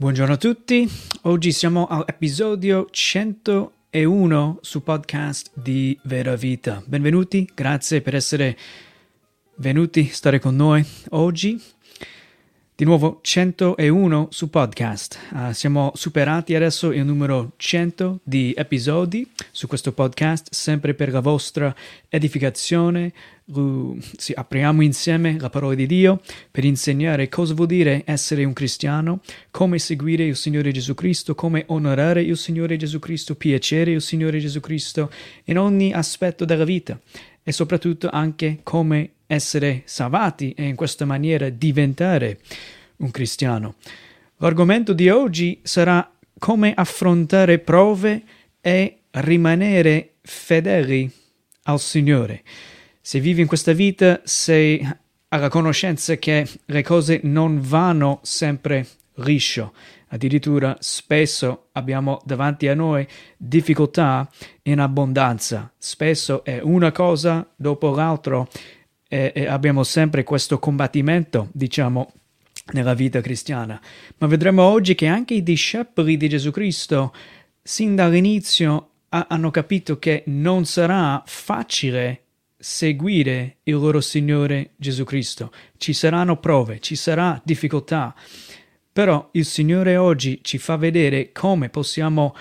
Buongiorno a tutti, oggi siamo all'episodio 101 su podcast di Vera Vita. Benvenuti, grazie per essere venuti a stare con noi oggi. Di nuovo 101 su podcast. Uh, siamo superati adesso il numero 100 di episodi su questo podcast, sempre per la vostra edificazione. Uh, sì, apriamo insieme la parola di Dio per insegnare cosa vuol dire essere un cristiano, come seguire il Signore Gesù Cristo, come onorare il Signore Gesù Cristo, piacere il Signore Gesù Cristo in ogni aspetto della vita e soprattutto anche come essere salvati e in questa maniera diventare un cristiano. L'argomento di oggi sarà come affrontare prove e rimanere fedeli al Signore. Se vivi in questa vita sei alla conoscenza che le cose non vanno sempre liscio, addirittura spesso abbiamo davanti a noi difficoltà in abbondanza, spesso è una cosa dopo l'altra e, e abbiamo sempre questo combattimento, diciamo, nella vita cristiana. Ma vedremo oggi che anche i discepoli di Gesù Cristo, sin dall'inizio, ha, hanno capito che non sarà facile seguire il loro Signore Gesù Cristo. Ci saranno prove, ci sarà difficoltà, però il Signore oggi ci fa vedere come possiamo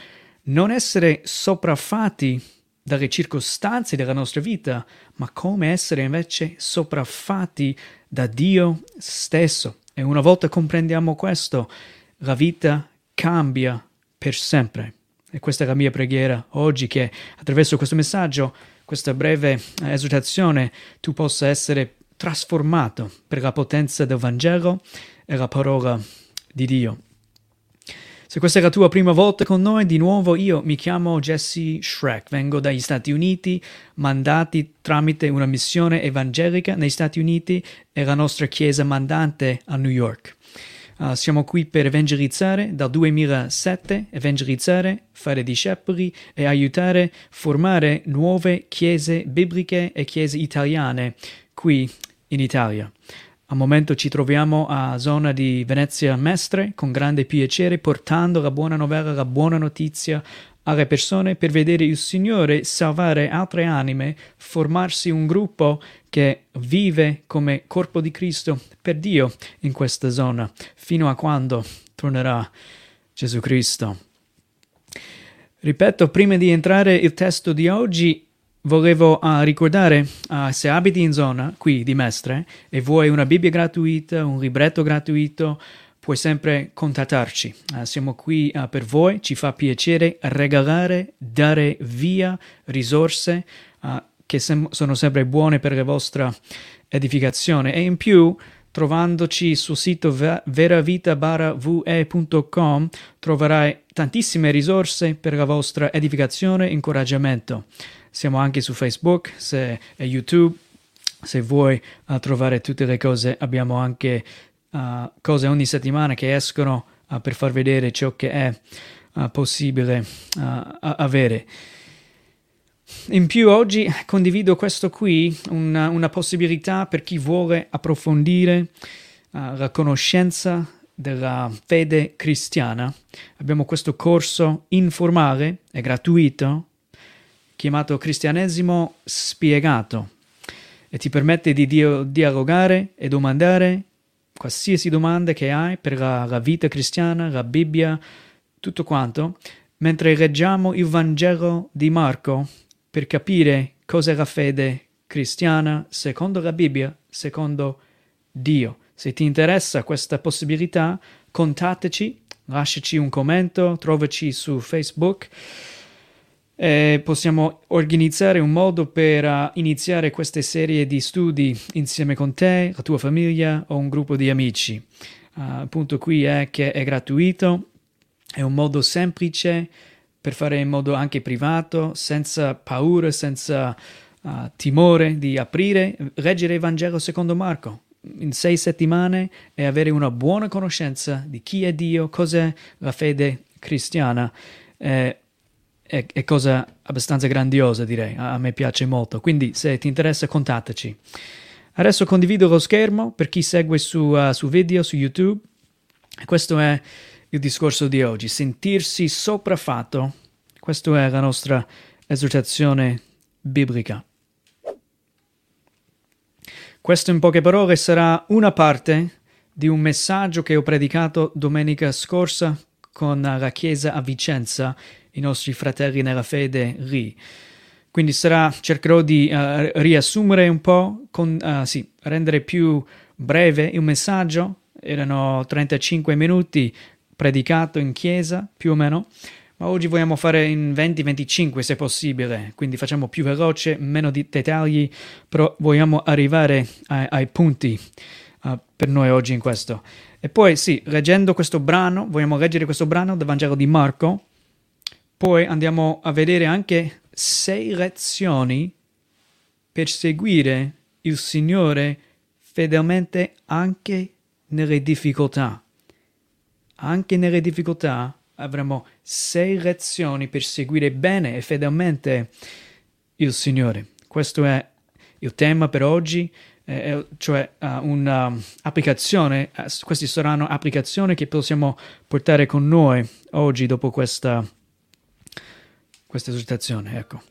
non essere sopraffatti dalle circostanze della nostra vita, ma come essere invece sopraffatti da Dio stesso. E una volta comprendiamo questo, la vita cambia per sempre. E questa è la mia preghiera oggi, che attraverso questo messaggio, questa breve esortazione, tu possa essere trasformato per la potenza del Vangelo e la parola di Dio. Se questa è la tua prima volta con noi, di nuovo io mi chiamo Jesse Shrek, vengo dagli Stati Uniti, mandati tramite una missione evangelica negli Stati Uniti e la nostra chiesa mandante a New York. Uh, siamo qui per evangelizzare dal 2007, evangelizzare, fare discepoli e aiutare a formare nuove chiese bibliche e chiese italiane qui in Italia. Al momento ci troviamo a zona di Venezia Mestre con grande piacere portando la buona novella, la buona notizia alle persone per vedere il Signore salvare altre anime, formarsi un gruppo che vive come corpo di Cristo per Dio in questa zona, fino a quando tornerà Gesù Cristo. Ripeto, prima di entrare il testo di oggi, Volevo uh, ricordare, uh, se abiti in zona qui di Mestre e vuoi una Bibbia gratuita, un libretto gratuito, puoi sempre contattarci. Uh, siamo qui per voi, ci fa piacere regalare, dare via risorse che sem- sono sempre buone per la vostra edificazione e in più trovandoci sul sito veravita-ve.com troverai tantissime risorse per la vostra edificazione e incoraggiamento. Siamo anche su Facebook se, e YouTube. Se vuoi uh, trovare tutte le cose, abbiamo anche uh, cose ogni settimana che escono uh, per far vedere ciò che è possibile avere. In più oggi condivido questo qui, una, una possibilità per chi vuole approfondire la conoscenza della fede cristiana. Abbiamo questo corso informale e gratuito chiamato Cristianesimo Spiegato e ti permette di dialogare e domandare qualsiasi domanda che hai per la, la vita cristiana, la Bibbia, tutto quanto, mentre leggiamo il Vangelo di Marco per capire cos'è la fede cristiana secondo la Bibbia, secondo Dio. Se ti interessa questa possibilità, contattaci, lasciaci un commento, trovaci su Facebook eh, possiamo organizzare un modo per uh, iniziare queste serie di studi insieme con te, la tua famiglia o un gruppo di amici. Uh, il punto qui è che è gratuito, è un modo semplice per fare in modo anche privato, senza paura, senza uh, timore di aprire, leggere il Vangelo secondo Marco in sei settimane e avere una buona conoscenza di chi è Dio, cos'è la fede cristiana. Eh, è, è cosa abbastanza grandiosa, direi. A, a me piace molto. Quindi, se ti interessa, contattaci. Adesso condivido lo schermo per chi segue su, uh, su video, su YouTube. Questo è il discorso di oggi, sentirsi sopraffatto. Questa è la nostra esortazione biblica. Questo in poche parole sarà una parte di un messaggio che ho predicato domenica scorsa con la Chiesa a Vicenza, i nostri fratelli nella fede lì. Quindi sarà, cercherò di uh, riassumere un po', con, uh, sì, rendere più breve il messaggio. Erano 35 minuti predicato in chiesa, più o meno, ma oggi vogliamo fare in 20-25 se possibile, quindi facciamo più veloce, meno di dettagli, però vogliamo arrivare ai, ai punti uh, per noi oggi in questo. E poi sì, leggendo questo brano, vogliamo leggere questo brano del Vangelo di Marco, poi andiamo a vedere anche sei lezioni per seguire il Signore fedelmente anche nelle difficoltà. Anche nelle difficoltà avremo sei lezioni per seguire bene e fedelmente il Signore. Questo è il tema per oggi, eh, cioè uh, un'applicazione, uh, queste saranno applicazioni che possiamo portare con noi oggi dopo questa questa esortazione. Ecco.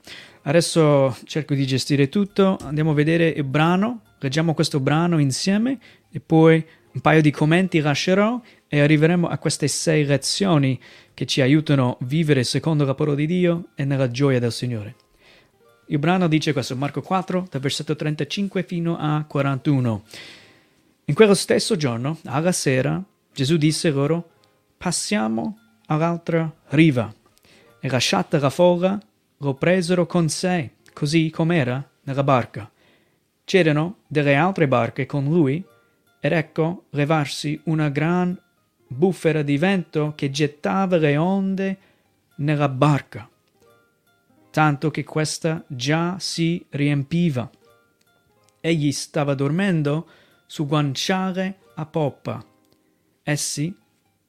Adesso cerco di gestire tutto, andiamo a vedere il brano, leggiamo questo brano insieme e poi un paio di commenti lascerò e arriveremo a queste sei lezioni che ci aiutano a vivere secondo la parola di Dio e nella gioia del Signore. Il brano dice questo, Marco 4, dal versetto 35 fino a 41. In quello stesso giorno, alla sera, Gesù disse loro, passiamo all'altra riva e lasciata la folla, lo presero con sé, così com'era, nella barca. C'erano delle altre barche con lui, ed ecco levarsi una gran bufera di vento che gettava le onde nella barca, tanto che questa già si riempiva. Egli stava dormendo su guanciale a poppa. Essi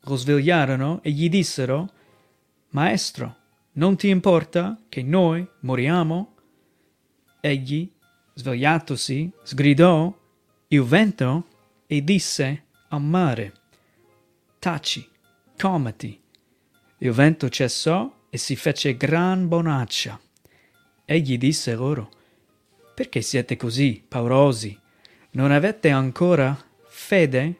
lo svegliarono e gli dissero, Maestro, non ti importa che noi moriamo? Egli, svegliatosi, sgridò il vento e disse al mare, Taci, comati. Il vento cessò e si fece gran bonaccia. Egli disse loro, Perché siete così paurosi? Non avete ancora fede?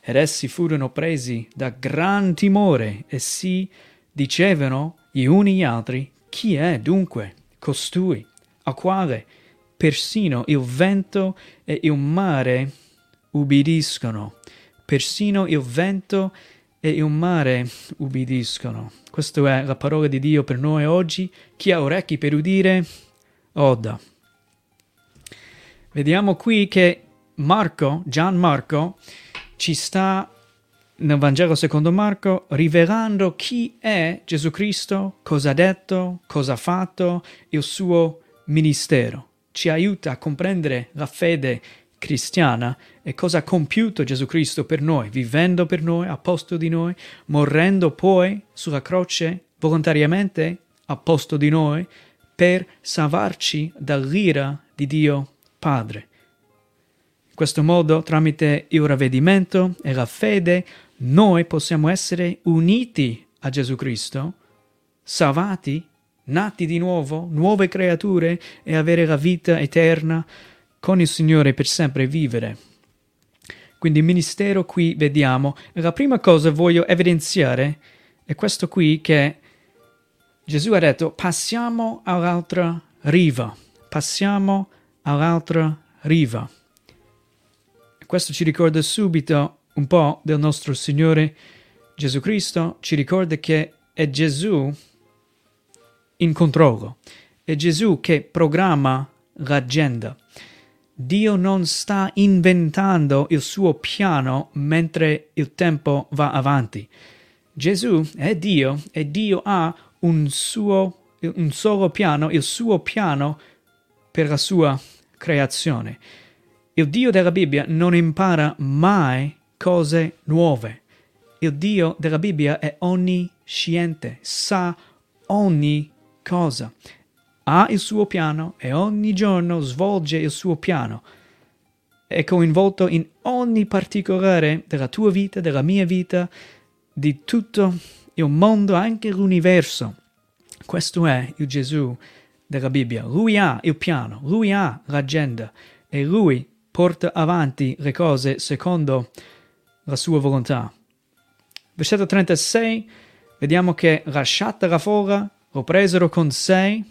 Ed essi furono presi da gran timore e si dicevano gli uni gli altri, chi è dunque costui, a quale persino il vento e il mare ubbidiscono, persino il vento e il mare ubbidiscono. Questa è la parola di Dio per noi oggi. Chi ha orecchi per udire, oda. Vediamo qui che Marco, Gian Marco, ci sta nel Vangelo secondo Marco, rivelando chi è Gesù Cristo, cosa ha detto, cosa ha fatto, il suo ministero. Ci aiuta a comprendere la fede cristiana e cosa ha compiuto Gesù Cristo per noi, vivendo per noi, a posto di noi, morendo poi sulla croce volontariamente a posto di noi per salvarci dall'ira di Dio Padre. In questo modo, tramite il ravvedimento e la fede, noi possiamo essere uniti a Gesù Cristo, salvati, nati di nuovo, nuove creature e avere la vita eterna con il Signore per sempre vivere. Quindi il ministero qui vediamo. La prima cosa voglio evidenziare è questo qui che Gesù ha detto passiamo all'altra riva, passiamo all'altra riva. Questo ci ricorda subito un po' del nostro Signore Gesù Cristo, ci ricorda che è Gesù in controllo, è Gesù che programma l'agenda. Dio non sta inventando il suo piano mentre il tempo va avanti. Gesù è Dio e Dio ha un, suo, un solo piano, il suo piano per la sua creazione. Il Dio della Bibbia non impara mai cose nuove. Il Dio della Bibbia è onnisciente, sa ogni cosa, ha il suo piano e ogni giorno svolge il suo piano. È coinvolto in ogni particolare della tua vita, della mia vita, di tutto il mondo, anche l'universo. Questo è il Gesù della Bibbia. Lui ha il piano, lui ha l'agenda e lui porta avanti le cose secondo la sua volontà. Versetto 36, vediamo che lasciata la folla, lo presero con sé,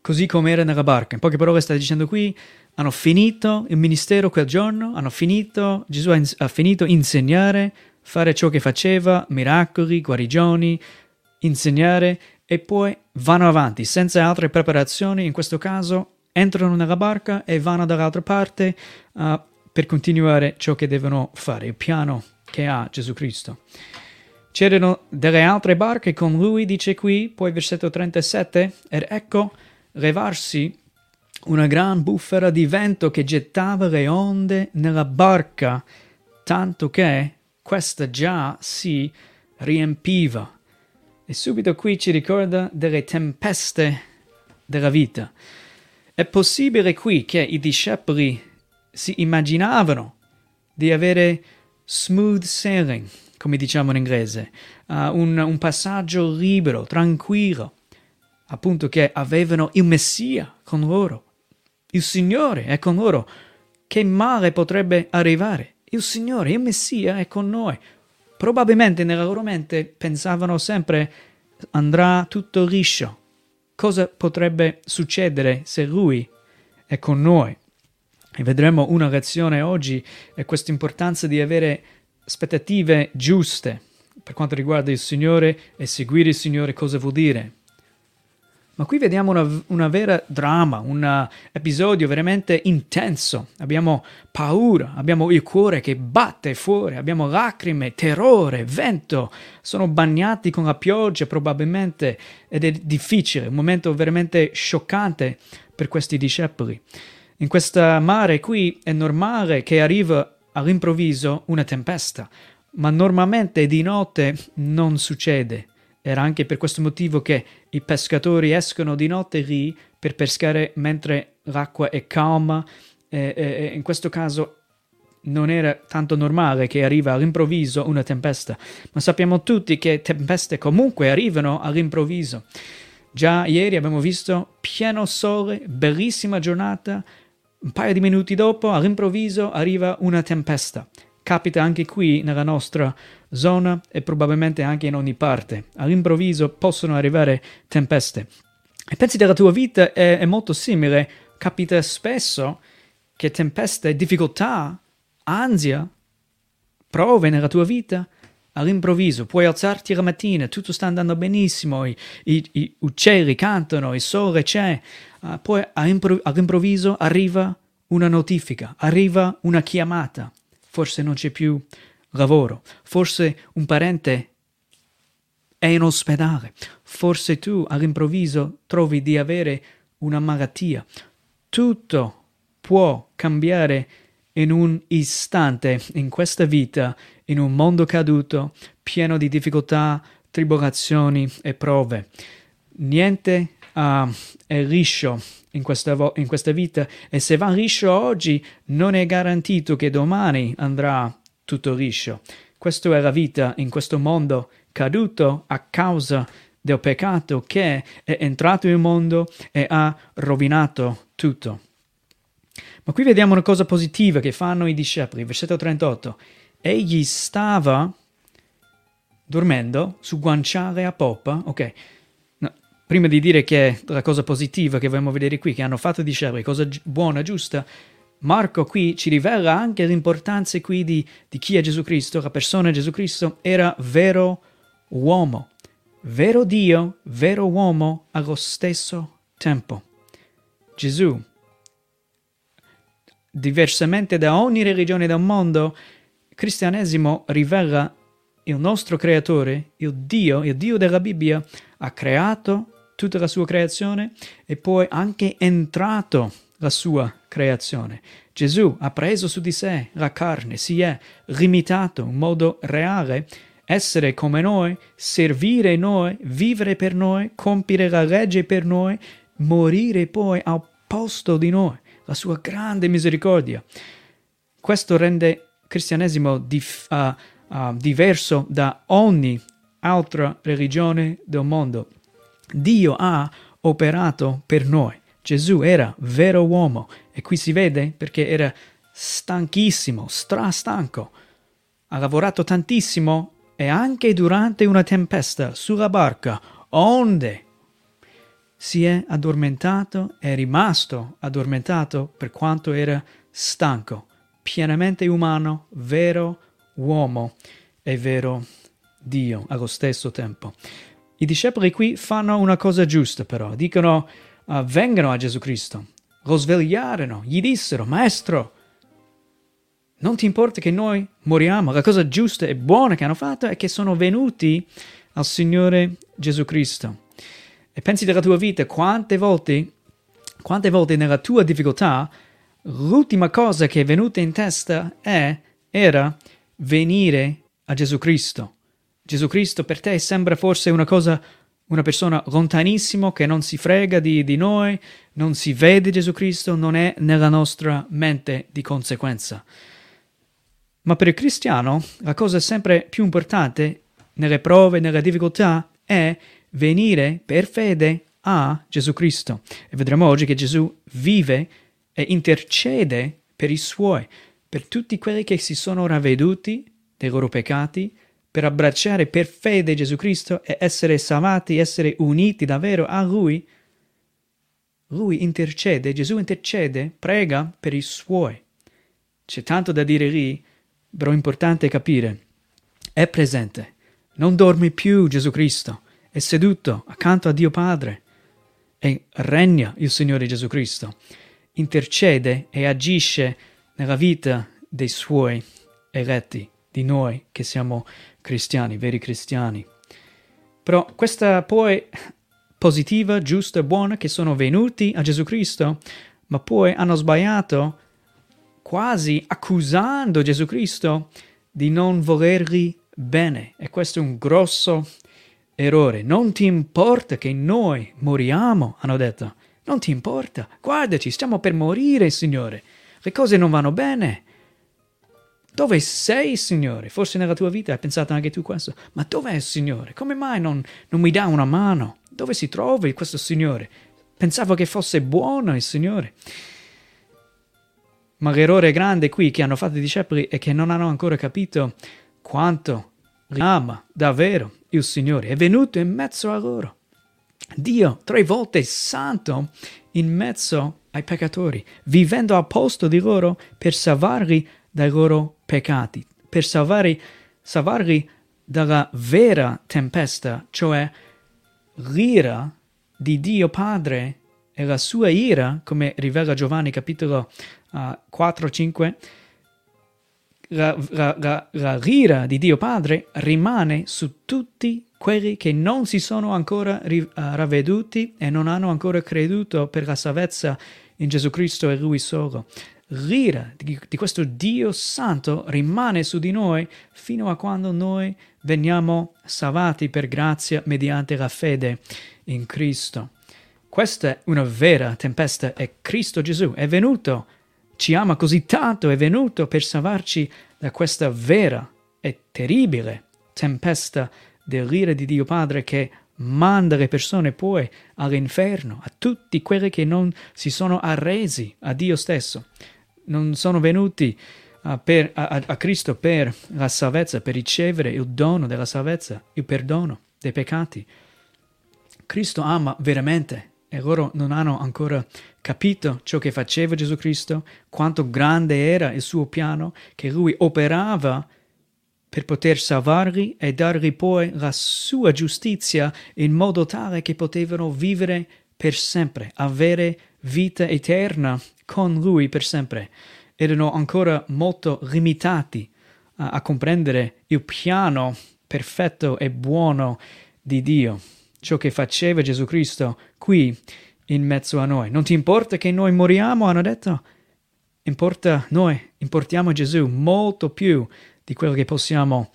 così come era nella barca. In poche parole sta dicendo qui, hanno finito il ministero quel giorno, hanno finito, Gesù ha, ha finito insegnare, fare ciò che faceva, miracoli, guarigioni, insegnare e poi vanno avanti senza altre preparazioni, in questo caso entrano nella barca e vanno dall'altra parte uh, per continuare ciò che devono fare, il piano che ha Gesù Cristo. C'erano delle altre barche con lui, dice qui, poi versetto 37, ed ecco levarsi una gran bufera di vento che gettava le onde nella barca, tanto che questa già si riempiva. E subito qui ci ricorda delle tempeste della vita. È possibile qui che i discepoli si immaginavano di avere smooth sailing, come diciamo in inglese, uh, un, un passaggio libero, tranquillo, appunto che avevano il Messia con loro, il Signore è con loro. Che male potrebbe arrivare? Il Signore, il Messia è con noi. Probabilmente nella loro mente pensavano sempre andrà tutto liscio. Cosa potrebbe succedere se Lui è con noi? E vedremo una lezione oggi è questa importanza di avere aspettative giuste per quanto riguarda il Signore e seguire il Signore cosa vuol dire. Ma qui vediamo una, una vera dramma, un episodio veramente intenso. Abbiamo paura, abbiamo il cuore che batte fuori, abbiamo lacrime, terrore, vento. Sono bagnati con la pioggia probabilmente ed è difficile, un momento veramente scioccante per questi discepoli. In questa mare qui è normale che arriva all'improvviso una tempesta, ma normalmente di notte non succede. Era anche per questo motivo che i pescatori escono di notte lì per pescare mentre l'acqua è calma. E, e, in questo caso non era tanto normale che arriva all'improvviso una tempesta, ma sappiamo tutti che tempeste comunque arrivano all'improvviso. Già ieri abbiamo visto pieno sole, bellissima giornata, un paio di minuti dopo all'improvviso arriva una tempesta. Capita anche qui nella nostra zona e probabilmente anche in ogni parte. All'improvviso possono arrivare tempeste. E pensi della tua vita è, è molto simile. Capita spesso che tempeste, difficoltà, ansia, prove nella tua vita all'improvviso puoi alzarti la mattina, tutto sta andando benissimo, i, i, i uccelli cantano, il sole c'è, poi all'improvviso arriva una notifica, arriva una chiamata, forse non c'è più lavoro, forse un parente è in ospedale, forse tu all'improvviso trovi di avere una malattia. Tutto può cambiare in un istante in questa vita, in un mondo caduto, pieno di difficoltà, tribolazioni e prove. Niente uh, è liscio in questa, vo- in questa vita e se va liscio oggi non è garantito che domani andrà tutto liscio. Questa è la vita in questo mondo caduto a causa del peccato che è entrato nel mondo e ha rovinato tutto. Ma qui vediamo una cosa positiva che fanno i discepoli, versetto 38. Egli stava dormendo su guanciale a poppa, ok, prima di dire che la cosa positiva che vogliamo vedere qui, che hanno fatto discepoli, cosa buona, giusta, Marco qui ci rivela anche l'importanza qui di, di chi è Gesù Cristo, la persona Gesù Cristo era vero uomo, vero Dio, vero uomo allo stesso tempo. Gesù, diversamente da ogni religione del mondo, il cristianesimo rivela il nostro creatore, il Dio, il Dio della Bibbia, ha creato tutta la sua creazione e poi anche entrato la sua creazione. Gesù ha preso su di sé la carne, si è limitato in modo reale essere come noi, servire noi, vivere per noi, compiere la legge per noi, morire poi al posto di noi, la sua grande misericordia. Questo rende il cristianesimo dif- uh, uh, diverso da ogni altra religione del mondo. Dio ha operato per noi. Gesù era vero uomo e qui si vede perché era stanchissimo, strastanco. Ha lavorato tantissimo e anche durante una tempesta sulla barca, onde si è addormentato, è rimasto addormentato per quanto era stanco, pienamente umano, vero uomo e vero Dio allo stesso tempo. I discepoli qui fanno una cosa giusta però, dicono, uh, vengano a Gesù Cristo, lo svegliarono, gli dissero, Maestro, non ti importa che noi moriamo? La cosa giusta e buona che hanno fatto è che sono venuti al Signore Gesù Cristo. E pensi della tua vita, quante volte, quante volte nella tua difficoltà, l'ultima cosa che è venuta in testa è, era venire a Gesù Cristo. Gesù Cristo per te sembra forse una cosa, una persona lontanissima che non si frega di, di noi, non si vede Gesù Cristo, non è nella nostra mente di conseguenza. Ma per il cristiano la cosa sempre più importante nelle prove, nella difficoltà, è venire per fede a Gesù Cristo. E vedremo oggi che Gesù vive e intercede per i suoi, per tutti quelli che si sono ravveduti dei loro peccati, per abbracciare per fede Gesù Cristo e essere salvati, essere uniti davvero a Lui, Lui intercede, Gesù intercede, prega per i suoi. C'è tanto da dire lì, però è importante capire. È presente, non dorme più Gesù Cristo, è seduto accanto a Dio Padre e regna il Signore Gesù Cristo, intercede e agisce nella vita dei suoi eletti, di noi che siamo cristiani, veri cristiani. Però questa poi positiva, giusta buona che sono venuti a Gesù Cristo, ma poi hanno sbagliato quasi accusando Gesù Cristo di non volergli bene. E questo è un grosso errore. Non ti importa che noi moriamo, hanno detto. Non ti importa. Guardaci, stiamo per morire, Signore. Le cose non vanno bene. Dove sei, Signore? Forse nella tua vita hai pensato anche tu questo. Ma dov'è il Signore? Come mai non, non mi dà una mano? Dove si trova questo Signore? Pensavo che fosse buono il Signore. Ma l'errore grande qui che hanno fatto i discepoli è che non hanno ancora capito quanto ama davvero il Signore. È venuto in mezzo a loro. Dio tre volte santo in mezzo ai peccatori, vivendo al posto di loro per salvarli dai loro peccati, per salvare, salvarli dalla vera tempesta, cioè l'ira di Dio Padre e la sua ira, come rivela Giovanni capitolo uh, 4-5, la, la, la, la l'ira di Dio Padre rimane su tutti quelli che non si sono ancora uh, ravveduti e non hanno ancora creduto per la salvezza in Gesù Cristo e Lui solo l'ira di, di questo Dio santo rimane su di noi fino a quando noi veniamo salvati per grazia mediante la fede in Cristo. Questa è una vera tempesta e Cristo Gesù è venuto, ci ama così tanto, è venuto per salvarci da questa vera e terribile tempesta dell'ira di Dio Padre che manda le persone poi all'inferno, a tutti quelli che non si sono arresi a Dio stesso non sono venuti uh, per, a, a, Cristo per la salvezza, per ricevere il dono della salvezza, il perdono dei peccati. Cristo ama veramente e loro non hanno ancora capito ciò che faceva Gesù Cristo, quanto grande era il suo piano, che lui operava per poter salvarli e dargli poi la sua giustizia in modo tale che potevano vivere per sempre, avere vita eterna con lui per sempre. Erano ancora molto limitati a, a comprendere il piano perfetto e buono di Dio, ciò che faceva Gesù Cristo qui in mezzo a noi. Non ti importa che noi moriamo, hanno detto? Importa noi, importiamo Gesù molto più di quello che possiamo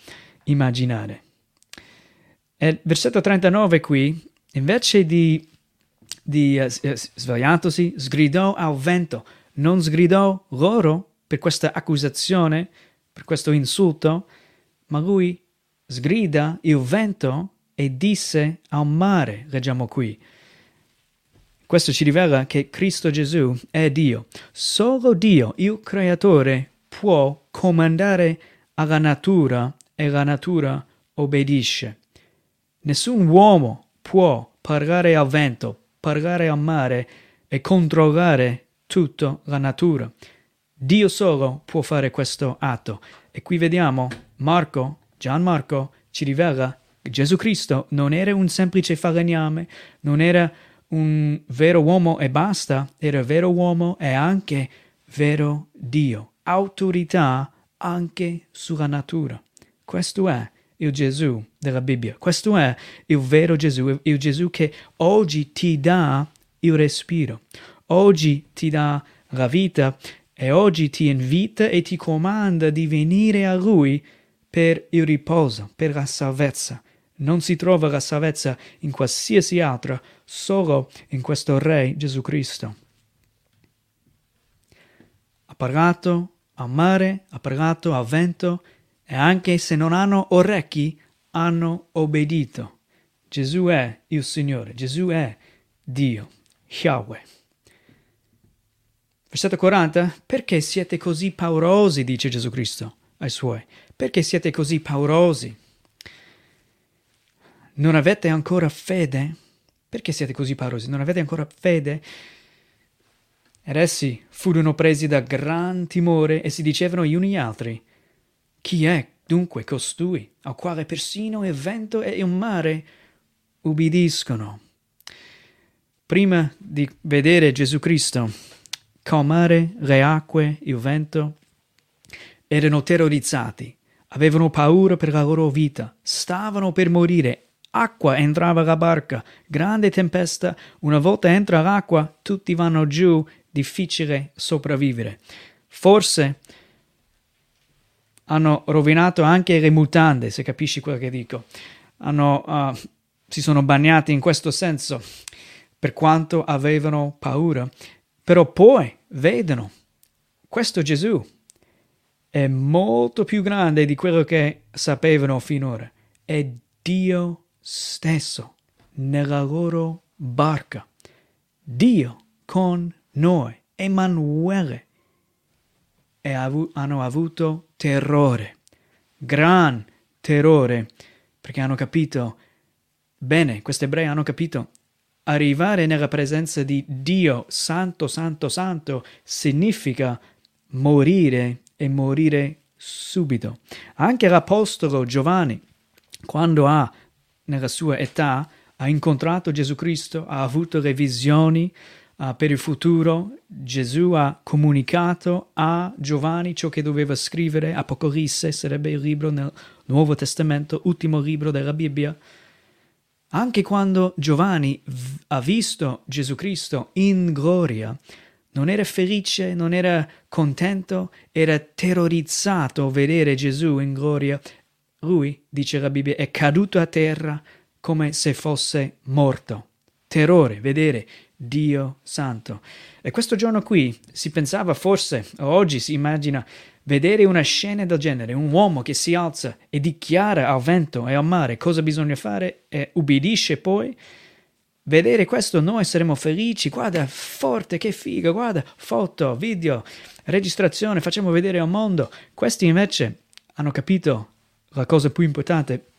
immaginare. E versetto 39 qui, invece di di, uh, svegliatosi, sgridò al vento. Non sgridò loro per questa accusazione, per questo insulto, ma lui sgrida il vento e disse al mare, leggiamo qui. Questo ci rivela che Cristo Gesù è Dio. Solo Dio, il creatore, può comandare alla natura e la natura obbedisce. Nessun uomo può parlare al vento, parlare al mare e controllare tutta la natura. Dio solo può fare questo atto. E qui vediamo Marco, Gian Marco, ci rivela che Gesù Cristo non era un semplice falegname, non era un vero uomo e basta, era vero uomo e anche vero Dio, autorità anche sulla natura. Questo è il Gesù della Bibbia. Questo è il vero Gesù, il Gesù che oggi ti dà il respiro, oggi ti dà la vita e oggi ti invita e ti comanda di venire a Lui per il riposo, per la salvezza. Non si trova la salvezza in qualsiasi altra, solo in questo Re Gesù Cristo. Ha parlato al mare, ha parlato al vento e anche se non hanno orecchi, hanno obbedito. Gesù è il Signore, Gesù è Dio, Yahweh. Versetto 40. Perché siete così paurosi, dice Gesù Cristo ai suoi. Perché siete così paurosi? Non avete ancora fede? Perché siete così paurosi? Non avete ancora fede? Ed essi furono presi da gran timore e si dicevano gli uni agli altri, chi è dunque costui, al quale persino il vento e il mare ubbidiscono? Prima di vedere Gesù Cristo, calmare le acque, il vento, erano terrorizzati, avevano paura per la loro vita, stavano per morire. Acqua entrava la barca, grande tempesta, una volta entra l'acqua, tutti vanno giù, difficile sopravvivere. Forse hanno rovinato anche le mutande, se capisci quello che dico. Hanno, uh, si sono bagnati in questo senso, per quanto avevano paura. Però poi vedono, questo Gesù è molto più grande di quello che sapevano finora. È Dio stesso nella loro barca. Dio con noi, Emanuele. E avu- hanno avuto terrore, gran terrore, perché hanno capito, bene, questi ebrei hanno capito arrivare nella presenza di Dio santo, santo, santo significa morire e morire subito. Anche l'Apostolo Giovanni, quando ha, nella sua età, ha incontrato Gesù Cristo, ha avuto le visioni uh, per il futuro, Gesù ha comunicato a Giovanni ciò che doveva scrivere, Apocalisse sarebbe il libro nel Nuovo Testamento, ultimo libro della Bibbia, anche quando Giovanni ha visto Gesù Cristo in gloria, non era felice, non era contento, era terrorizzato vedere Gesù in gloria. Lui, dice la Bibbia, è caduto a terra come se fosse morto. Terrore, vedere Dio Santo. E questo giorno qui si pensava forse, oggi si immagina, Vedere una scena del genere, un uomo che si alza e dichiara al vento e al mare cosa bisogna fare e ubbidisce poi, vedere questo noi saremo felici, guarda forte, che figo, guarda foto, video, registrazione, facciamo vedere al mondo. Questi invece hanno capito la cosa più importante,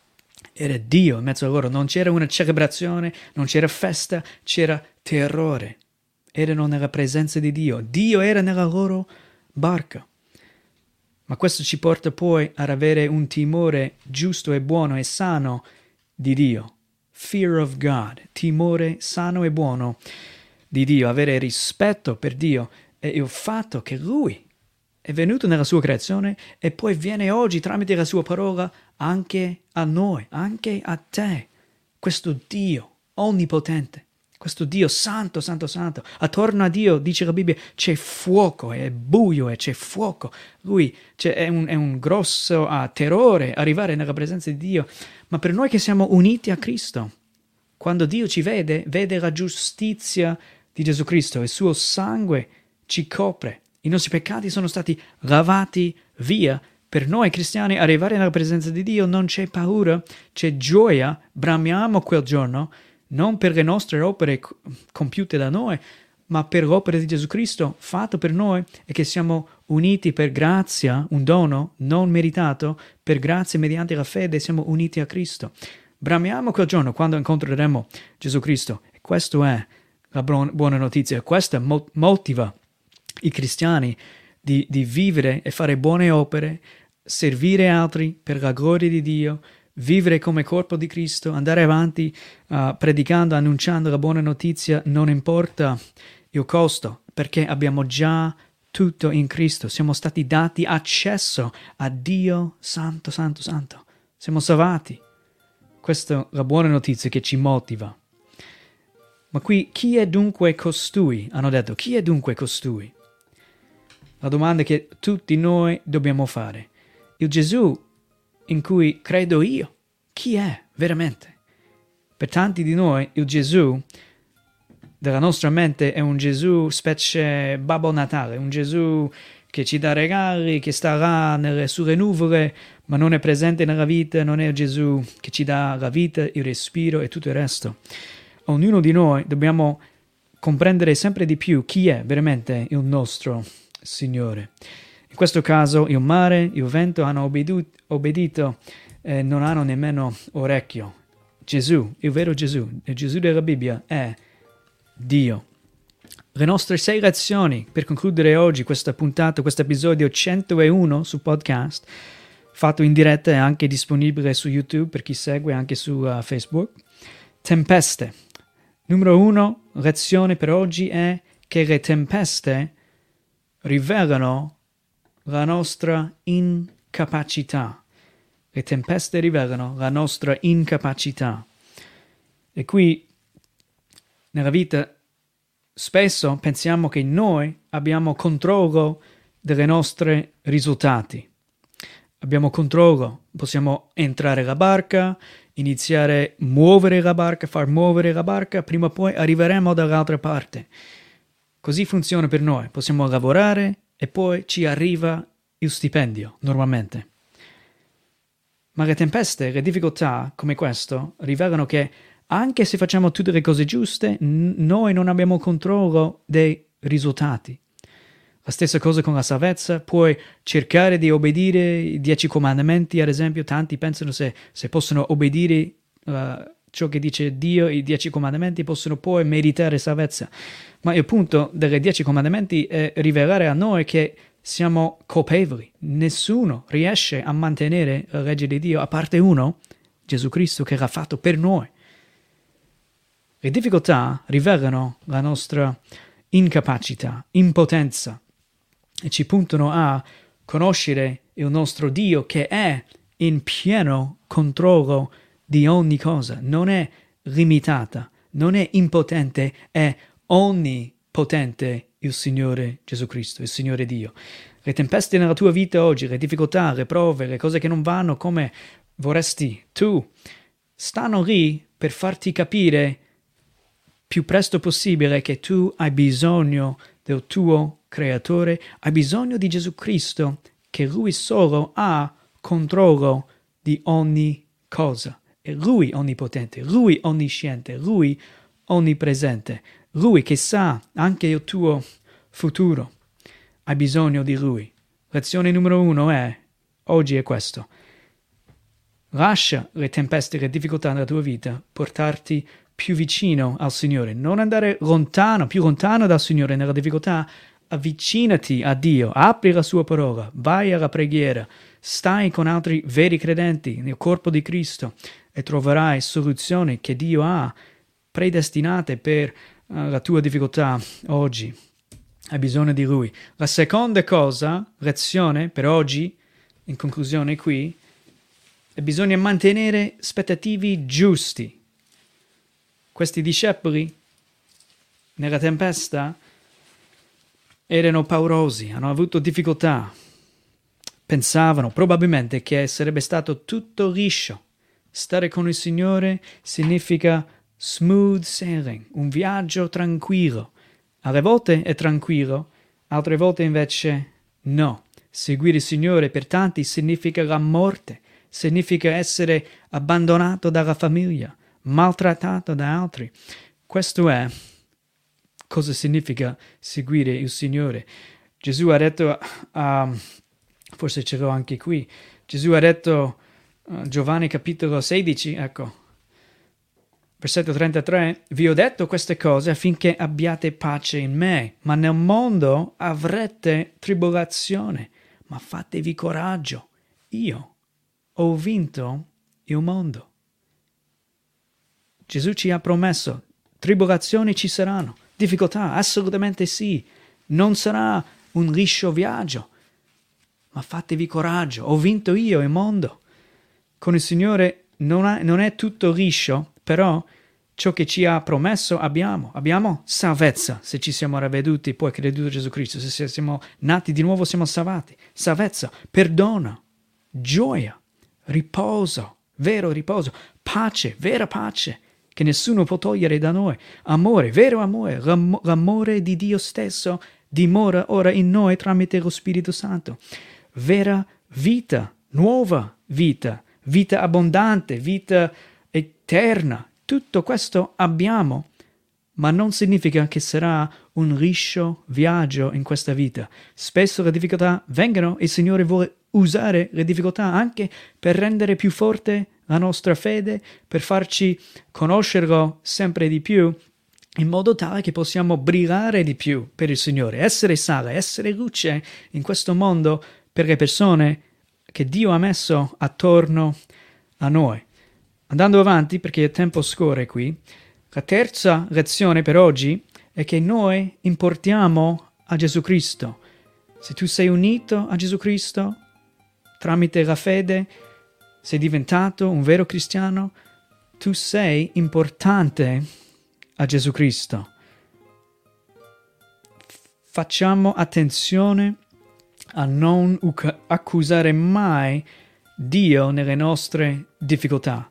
era Dio in mezzo a loro, non c'era una celebrazione, non c'era festa, c'era terrore. Erano nella presenza di Dio, Dio era nella loro barca. Ma questo ci porta poi ad avere un timore giusto e buono e sano di Dio. Fear of God, timore sano e buono di Dio, avere rispetto per Dio e il fatto che Lui è venuto nella sua creazione e poi viene oggi tramite la sua parola anche a noi, anche a te, questo Dio onnipotente questo Dio santo, santo, santo. Attorno a Dio, dice la Bibbia, c'è fuoco, è buio e c'è fuoco. Lui è un, è, un, grosso uh, terrore arrivare nella presenza di Dio. Ma per noi che siamo uniti a Cristo, quando Dio ci vede, vede la giustizia di Gesù Cristo, il suo sangue ci copre. I nostri peccati sono stati lavati via. Per noi cristiani arrivare nella presenza di Dio non c'è paura, c'è gioia, bramiamo quel giorno, non per le nostre opere compiute da noi, ma per l'opera di Gesù Cristo fatto per noi e che siamo uniti per grazia, un dono non meritato, per grazia mediante la fede siamo uniti a Cristo. Bramiamo quel giorno quando incontreremo Gesù Cristo. E questa è la buona notizia, questa motiva i cristiani di, di vivere e fare buone opere, servire altri per la gloria di Dio, vivere come corpo di Cristo, andare avanti uh, predicando, annunciando la buona notizia, non importa il costo, perché abbiamo già tutto in Cristo, siamo stati dati accesso a Dio Santo, Santo, Santo, siamo salvati. Questa è la buona notizia che ci motiva. Ma qui chi è dunque costui? Hanno detto, chi è dunque costui? La domanda che tutti noi dobbiamo fare. Il Gesù in cui credo io, chi è veramente? Per tanti di noi il Gesù della nostra mente è un Gesù specie Babbo Natale, un Gesù che ci dà regali, che sta là nelle, sulle nuvole, ma non è presente nella vita, non è Gesù che ci dà la vita, il respiro e tutto il resto. Ognuno di noi dobbiamo comprendere sempre di più chi è veramente il nostro Signore. In questo caso il mare, il vento hanno obbedito, e non hanno nemmeno orecchio. Gesù, il vero Gesù, il Gesù della Bibbia è Dio. Le nostre sei lezioni per concludere oggi questa puntata, questo episodio 101 su podcast, fatto in diretta e anche disponibile su YouTube per chi segue anche su uh, Facebook. Tempeste. Numero uno, lezione per oggi è che le tempeste rivelano la nostra incapacità. Le tempeste rivelano la nostra incapacità. E qui nella vita spesso pensiamo che noi abbiamo controllo dei nostri risultati. Abbiamo controllo, possiamo entrare la barca, iniziare a muovere la barca, far muovere la barca, prima o poi arriveremo dall'altra parte. Così funziona per noi, possiamo lavorare e poi ci arriva il stipendio, normalmente. Ma le tempeste, le difficoltà come questo rivelano che anche se facciamo tutte le cose giuste, n- noi non abbiamo controllo dei risultati. La stessa cosa con la salvezza, puoi cercare di obbedire i dieci comandamenti, ad esempio, tanti pensano se, se possono obbedire uh, ciò che dice Dio, i dieci comandamenti, possono poi meritare salvezza. Ma il punto dei dieci comandamenti è rivelare a noi che siamo colpevoli. Nessuno riesce a mantenere la legge di Dio, a parte uno, Gesù Cristo, che l'ha fatto per noi. Le difficoltà rivelano la nostra incapacità, impotenza e ci puntano a conoscere il nostro Dio che è in pieno controllo di ogni cosa, non è limitata, non è impotente, è onnipotente il Signore Gesù Cristo, il Signore Dio. Le tempeste nella tua vita oggi, le difficoltà, le prove, le cose che non vanno come vorresti tu, stanno lì per farti capire più presto possibile che tu hai bisogno del tuo creatore, hai bisogno di Gesù Cristo, che lui solo ha controllo di ogni cosa. È lui onnipotente, lui onnisciente, lui onnipresente, lui che sa anche il tuo futuro. Hai bisogno di lui. Lezione numero uno è, oggi è questo. Lascia le tempeste e le difficoltà nella tua vita portarti più vicino al Signore, non andare lontano, più lontano dal Signore nella difficoltà, avvicinati a Dio, apri la sua parola, vai alla preghiera, stai con altri veri credenti nel corpo di Cristo e troverai soluzioni che Dio ha predestinate per uh, la tua difficoltà oggi. Hai bisogno di Lui. La seconda cosa, lezione per oggi, in conclusione qui, è bisogna mantenere aspettativi giusti questi discepoli nella tempesta erano paurosi, hanno avuto difficoltà. Pensavano probabilmente che sarebbe stato tutto liscio. Stare con il Signore significa smooth sailing, un viaggio tranquillo. Alle volte è tranquillo, altre volte invece no. Seguire il Signore per tanti significa la morte, significa essere abbandonato dalla famiglia, maltrattato da altri. Questo è cosa significa seguire il Signore. Gesù ha detto, uh, forse ce l'ho anche qui, Gesù ha detto, Giovanni capitolo 16, ecco, versetto 33, vi ho detto queste cose affinché abbiate pace in me, ma nel mondo avrete tribolazione, ma fatevi coraggio, io ho vinto il mondo. Gesù ci ha promesso, tribolazioni ci saranno, difficoltà, assolutamente sì, non sarà un liscio viaggio, ma fatevi coraggio, ho vinto io il mondo. Con il Signore non, ha, non è tutto liscio, però ciò che ci ha promesso abbiamo. Abbiamo salvezza se ci siamo ravveduti, poi creduto in Gesù Cristo, se siamo nati di nuovo siamo salvati. Salvezza, perdono, gioia, riposo, vero riposo, pace, vera pace, che nessuno può togliere da noi. Amore, vero amore, l'amore di Dio stesso dimora ora in noi tramite lo Spirito Santo. Vera vita, nuova vita, vita abbondante, vita eterna. Tutto questo abbiamo, ma non significa che sarà un liscio viaggio in questa vita. Spesso le difficoltà vengono e il Signore vuole usare le difficoltà anche per rendere più forte la nostra fede, per farci conoscerlo sempre di più, in modo tale che possiamo brillare di più per il Signore, essere sale, essere luce in questo mondo per le persone che Dio ha messo attorno a noi. Andando avanti, perché il tempo scorre qui, la terza lezione per oggi è che noi importiamo a Gesù Cristo. Se tu sei unito a Gesù Cristo tramite la fede, sei diventato un vero cristiano, tu sei importante a Gesù Cristo. Facciamo attenzione a non accusare mai Dio nelle nostre difficoltà.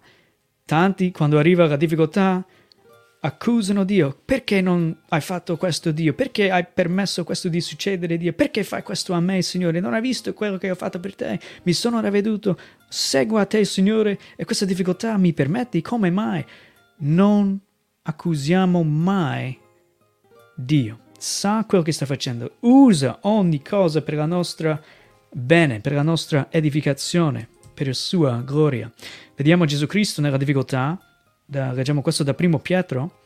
Tanti, quando arriva la difficoltà, accusano Dio. Perché non hai fatto questo, Dio? Perché hai permesso questo di succedere, Dio? Perché fai questo a me, Signore? Non hai visto quello che ho fatto per te? Mi sono ravveduto. Seguo a te, Signore, e questa difficoltà mi permetti? Come mai? Non accusiamo mai Dio. Sa quello che sta facendo. Usa ogni cosa per la nostra bene, per la nostra edificazione, per la sua gloria. Vediamo Gesù Cristo nella difficoltà da, leggiamo questo da primo Pietro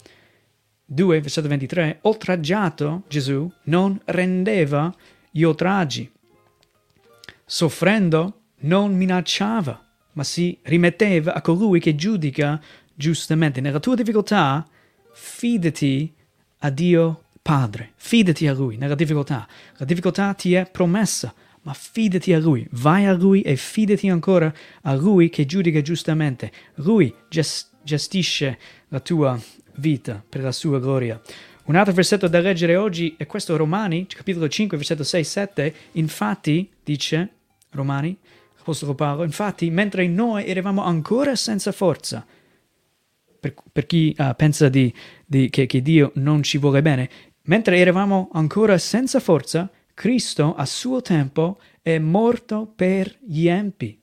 2, versetto 23, oltraggiato Gesù non rendeva gli oltraggi, soffrendo non minacciava, ma si rimetteva a colui che giudica giustamente. Nella tua difficoltà, fidati a Dio Padre, fidati a Lui nella difficoltà. La difficoltà ti è promessa, ma fidati a Lui, vai a Lui e fidati ancora a Lui che giudica giustamente. Lui gest- gestisce la tua vita per la sua gloria. Un altro versetto da leggere oggi è questo Romani, capitolo 5, versetto 6-7. Infatti, dice Romani, Apostolo Paolo, infatti, mentre noi eravamo ancora senza forza, per, per chi uh, pensa di, di, che, che Dio non ci vuole bene, mentre eravamo ancora senza forza, Cristo a suo tempo è morto per gli empi.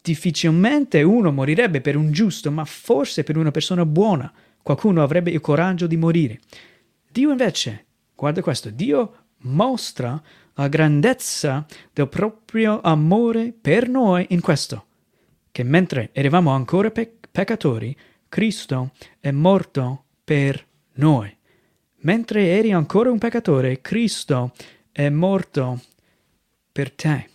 Difficilmente uno morirebbe per un giusto, ma forse per una persona buona qualcuno avrebbe il coraggio di morire. Dio invece, guarda questo, Dio mostra la grandezza del proprio amore per noi in questo, che mentre eravamo ancora pe- peccatori, Cristo è morto per noi. Mentre eri ancora un peccatore, Cristo è morto per te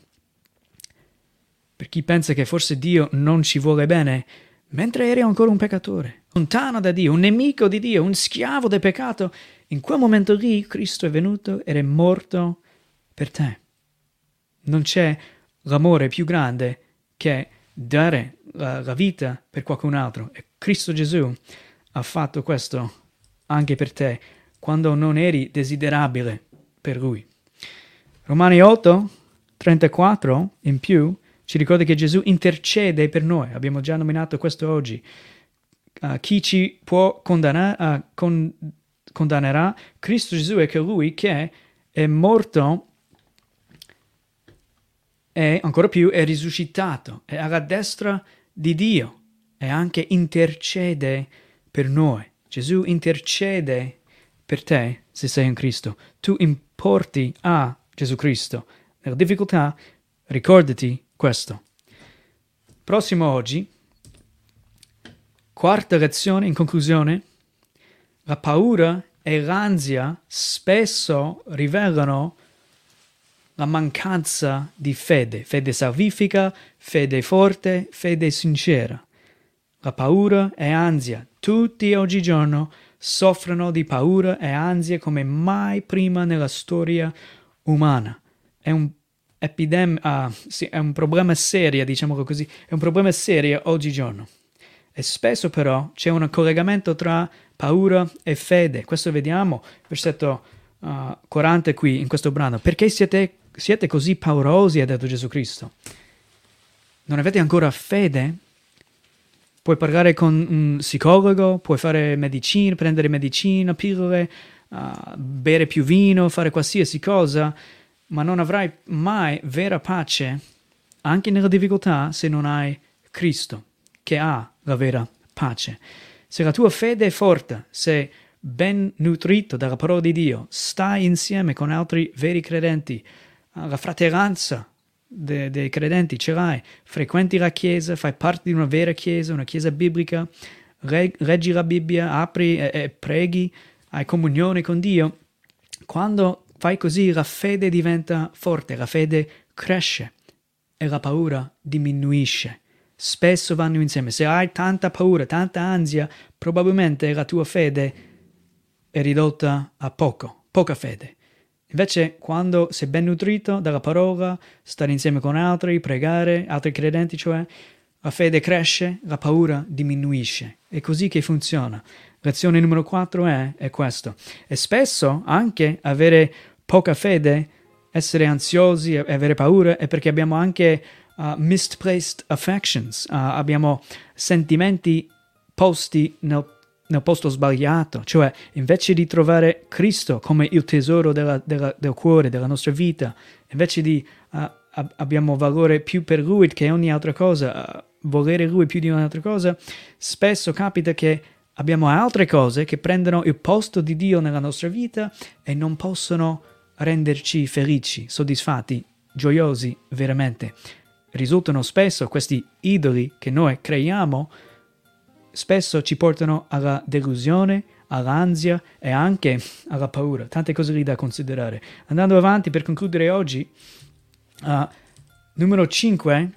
per chi pensa che forse Dio non ci vuole bene, mentre eri ancora un peccatore, lontano da Dio, un nemico di Dio, un schiavo del peccato, in quel momento lì Cristo è venuto ed è morto per te. Non c'è l'amore più grande che dare la, la vita per qualcun altro. E Cristo Gesù ha fatto questo anche per te quando non eri desiderabile per Lui. Romani 8, 34 in più ci ricorda che Gesù intercede per noi, abbiamo già nominato questo oggi. Uh, chi ci può condannare, uh, con, condannerà? Cristo Gesù è colui che è morto e ancora più è risuscitato, è alla destra di Dio e anche intercede per noi. Gesù intercede per te se sei in Cristo. Tu importi a Gesù Cristo. Nella difficoltà, ricordati questo. Prossimo oggi, quarta lezione in conclusione. La paura e l'ansia spesso rivelano la mancanza di fede, fede salvifica, fede forte, fede sincera. La paura e ansia, tutti oggigiorno soffrono di paura e ansia come mai prima nella storia umana. È un, epidem- uh, sì, è un problema serio, diciamo così, è un problema serio oggigiorno. E spesso però c'è un collegamento tra paura e fede. Questo vediamo, versetto uh, 40 qui in questo brano. Perché siete siete così paurosi, ha detto Gesù Cristo. Non avete ancora fede? Puoi parlare con un psicologo, puoi fare medicina, prendere medicina, pillole, uh, bere più vino, fare qualsiasi cosa, ma non avrai mai vera pace, anche nella difficoltà, se non hai Cristo, che ha la vera pace. Se la tua fede è forte, se ben nutrito dalla parola di Dio, stai insieme con altri veri credenti, la fratellanza dei, dei credenti ce l'hai, frequenti la chiesa, fai parte di una vera chiesa, una chiesa biblica, reg- leggi la Bibbia, apri e, e preghi, hai comunione con Dio, quando fai così la fede diventa forte, la fede cresce e la paura diminuisce. Spesso vanno insieme. Se hai tanta paura, tanta ansia, probabilmente la tua fede è ridotta a poco, poca fede. Invece, quando sei ben nutrito dalla parola, stare insieme con altri, pregare, altri credenti, cioè, la fede cresce, la paura diminuisce. È così che funziona. Lezione numero 4 è, è questo. E spesso anche avere poca fede, essere ansiosi e avere paura è perché abbiamo anche uh, misplaced affections, uh, abbiamo sentimenti posti nel nel posto sbagliato, cioè invece di trovare Cristo come il tesoro della, della, del cuore, della nostra vita, invece di uh, abbiamo valore più per Lui che ogni altra cosa, uh, volere Lui più di ogni altra cosa, spesso capita che abbiamo altre cose che prendono il posto di Dio nella nostra vita e non possono renderci felici, soddisfatti, gioiosi veramente. Risultano spesso questi idoli che noi creiamo spesso ci portano alla delusione, all'ansia e anche alla paura. Tante cose lì da considerare. Andando avanti per concludere oggi, uh, numero 5,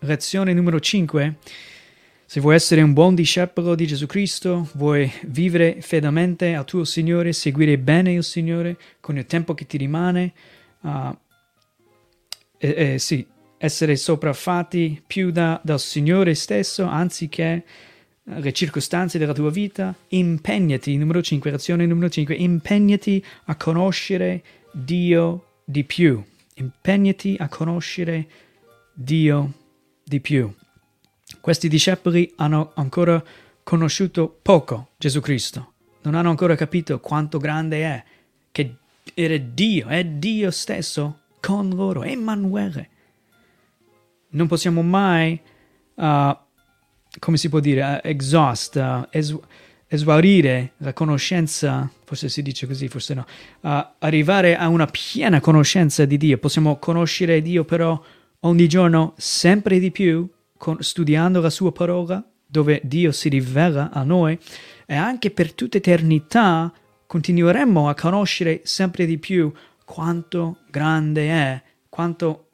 lezione numero 5. Se vuoi essere un buon discepolo di Gesù Cristo, vuoi vivere fedelmente al tuo Signore, seguire bene il Signore con il tempo che ti rimane, uh, eh, eh, sì, essere sopraffatti più da, dal Signore stesso anziché le circostanze della tua vita, impegnati, numero 5, azione numero 5, impegnati a conoscere Dio di più. Impegnati a conoscere Dio di più. Questi discepoli hanno ancora conosciuto poco Gesù Cristo, non hanno ancora capito quanto grande è, che era Dio, è Dio stesso con loro, Emanuele. Non possiamo mai uh, come si può dire, eh, exhaust, uh, es- esaurire la conoscenza, forse si dice così, forse no, uh, arrivare a una piena conoscenza di Dio. Possiamo conoscere Dio però ogni giorno sempre di più, con, studiando la sua parola, dove Dio si rivela a noi, e anche per tutta eternità continueremo a conoscere sempre di più quanto grande è, quanto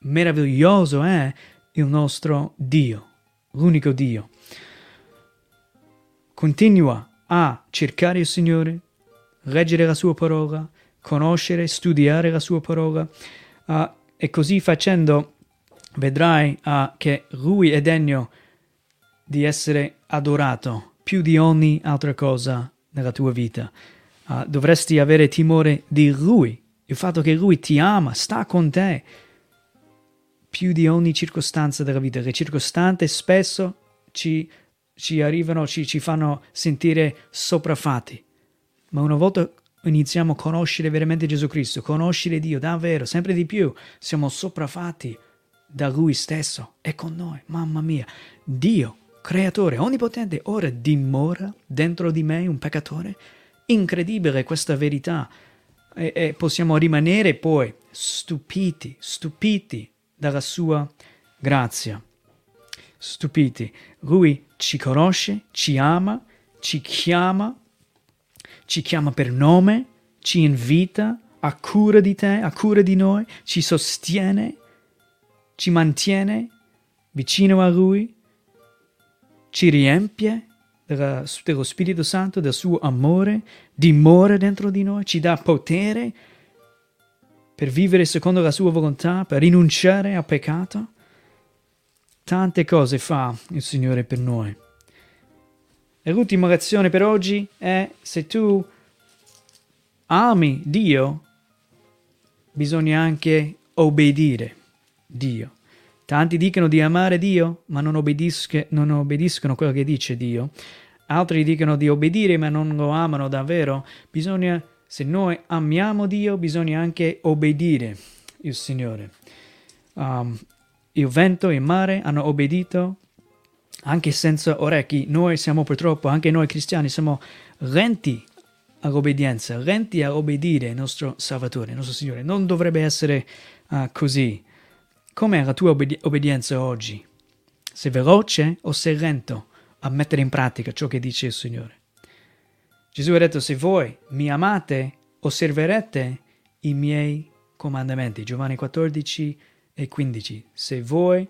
meraviglioso è il nostro Dio l'unico Dio. Continua a cercare il Signore, leggere la sua parola, conoscere, studiare la sua parola uh, e così facendo vedrai uh, che Lui è degno di essere adorato più di ogni altra cosa nella tua vita. Uh, dovresti avere timore di Lui, il fatto che Lui ti ama, sta con te, più di ogni circostanza della vita. Le circostanze spesso ci, ci arrivano, ci, ci fanno sentire sopraffatti. Ma una volta iniziamo a conoscere veramente Gesù Cristo, conoscere Dio davvero, sempre di più, siamo sopraffatti da Lui stesso, è con noi, mamma mia. Dio, creatore, onnipotente, ora dimora dentro di me un peccatore? Incredibile questa verità. E, e possiamo rimanere poi stupiti, stupiti dalla sua grazia. Stupiti. Lui ci conosce, ci ama, ci chiama, ci chiama per nome, ci invita, a cura di te, a cura di noi, ci sostiene, ci mantiene vicino a Lui, ci riempie della, dello Spirito Santo, del suo amore, dimora dentro di noi, ci dà potere per vivere secondo la sua volontà, per rinunciare al peccato. Tante cose fa il Signore per noi. E l'ultima lezione per oggi è se tu ami Dio, bisogna anche obbedire Dio. Tanti dicono di amare Dio, ma non, non obbediscono quello che dice Dio. Altri dicono di obbedire, ma non lo amano davvero. Bisogna, se noi amiamo Dio, bisogna anche obbedire il Signore. Um, il vento e il mare hanno obbedito anche senza orecchi. Noi siamo purtroppo, anche noi cristiani, siamo lenti all'obbedienza, lenti a obbedire il nostro Salvatore, il nostro Signore. Non dovrebbe essere uh, così. Com'è la tua obbedi- obbedienza oggi? Sei veloce o sei lento a mettere in pratica ciò che dice il Signore? Gesù ha detto, se voi mi amate, osserverete i miei comandamenti. Giovanni 14 e 15. Se voi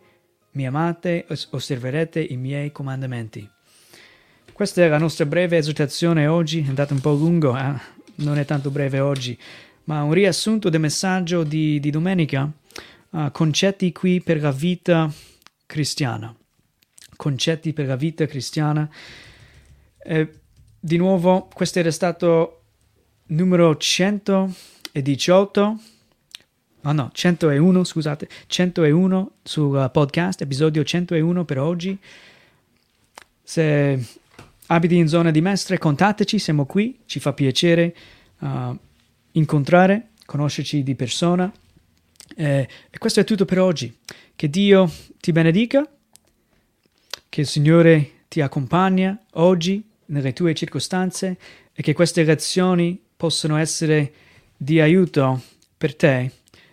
mi amate, osserverete i miei comandamenti. Questa è la nostra breve esortazione oggi, è andata un po' lungo, eh? non è tanto breve oggi, ma un riassunto del messaggio di, di domenica uh, concetti qui per la vita cristiana. Concetti per la vita cristiana. Eh, di nuovo, questo era stato numero 118. Oh no, 101, scusate, 101 sul podcast, episodio 101 per oggi. Se abiti in zona di Mestre, contateci, siamo qui, ci fa piacere uh, incontrare, conoscerci di persona. Eh, e questo è tutto per oggi. Che Dio ti benedica, che il Signore ti accompagna oggi nelle tue circostanze e che queste lezioni possano essere di aiuto per te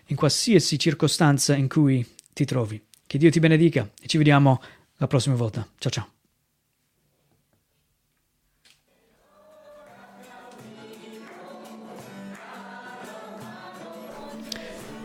in qualsiasi circostanza in cui ti trovi. Che Dio ti benedica e ci vediamo la prossima volta. Ciao ciao.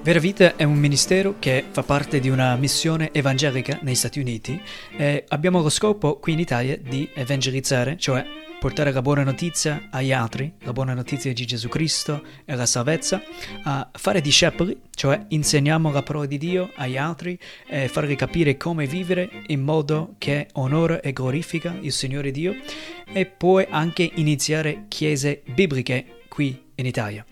Vera Vita è un ministero che fa parte di una missione evangelica negli Stati Uniti e abbiamo lo scopo qui in Italia di evangelizzare, cioè portare la buona notizia agli altri, la buona notizia di Gesù Cristo e la salvezza, a fare discepoli, cioè insegniamo la parola di Dio agli altri e farli capire come vivere in modo che onora e glorifica il Signore Dio e poi anche iniziare chiese bibliche qui in Italia.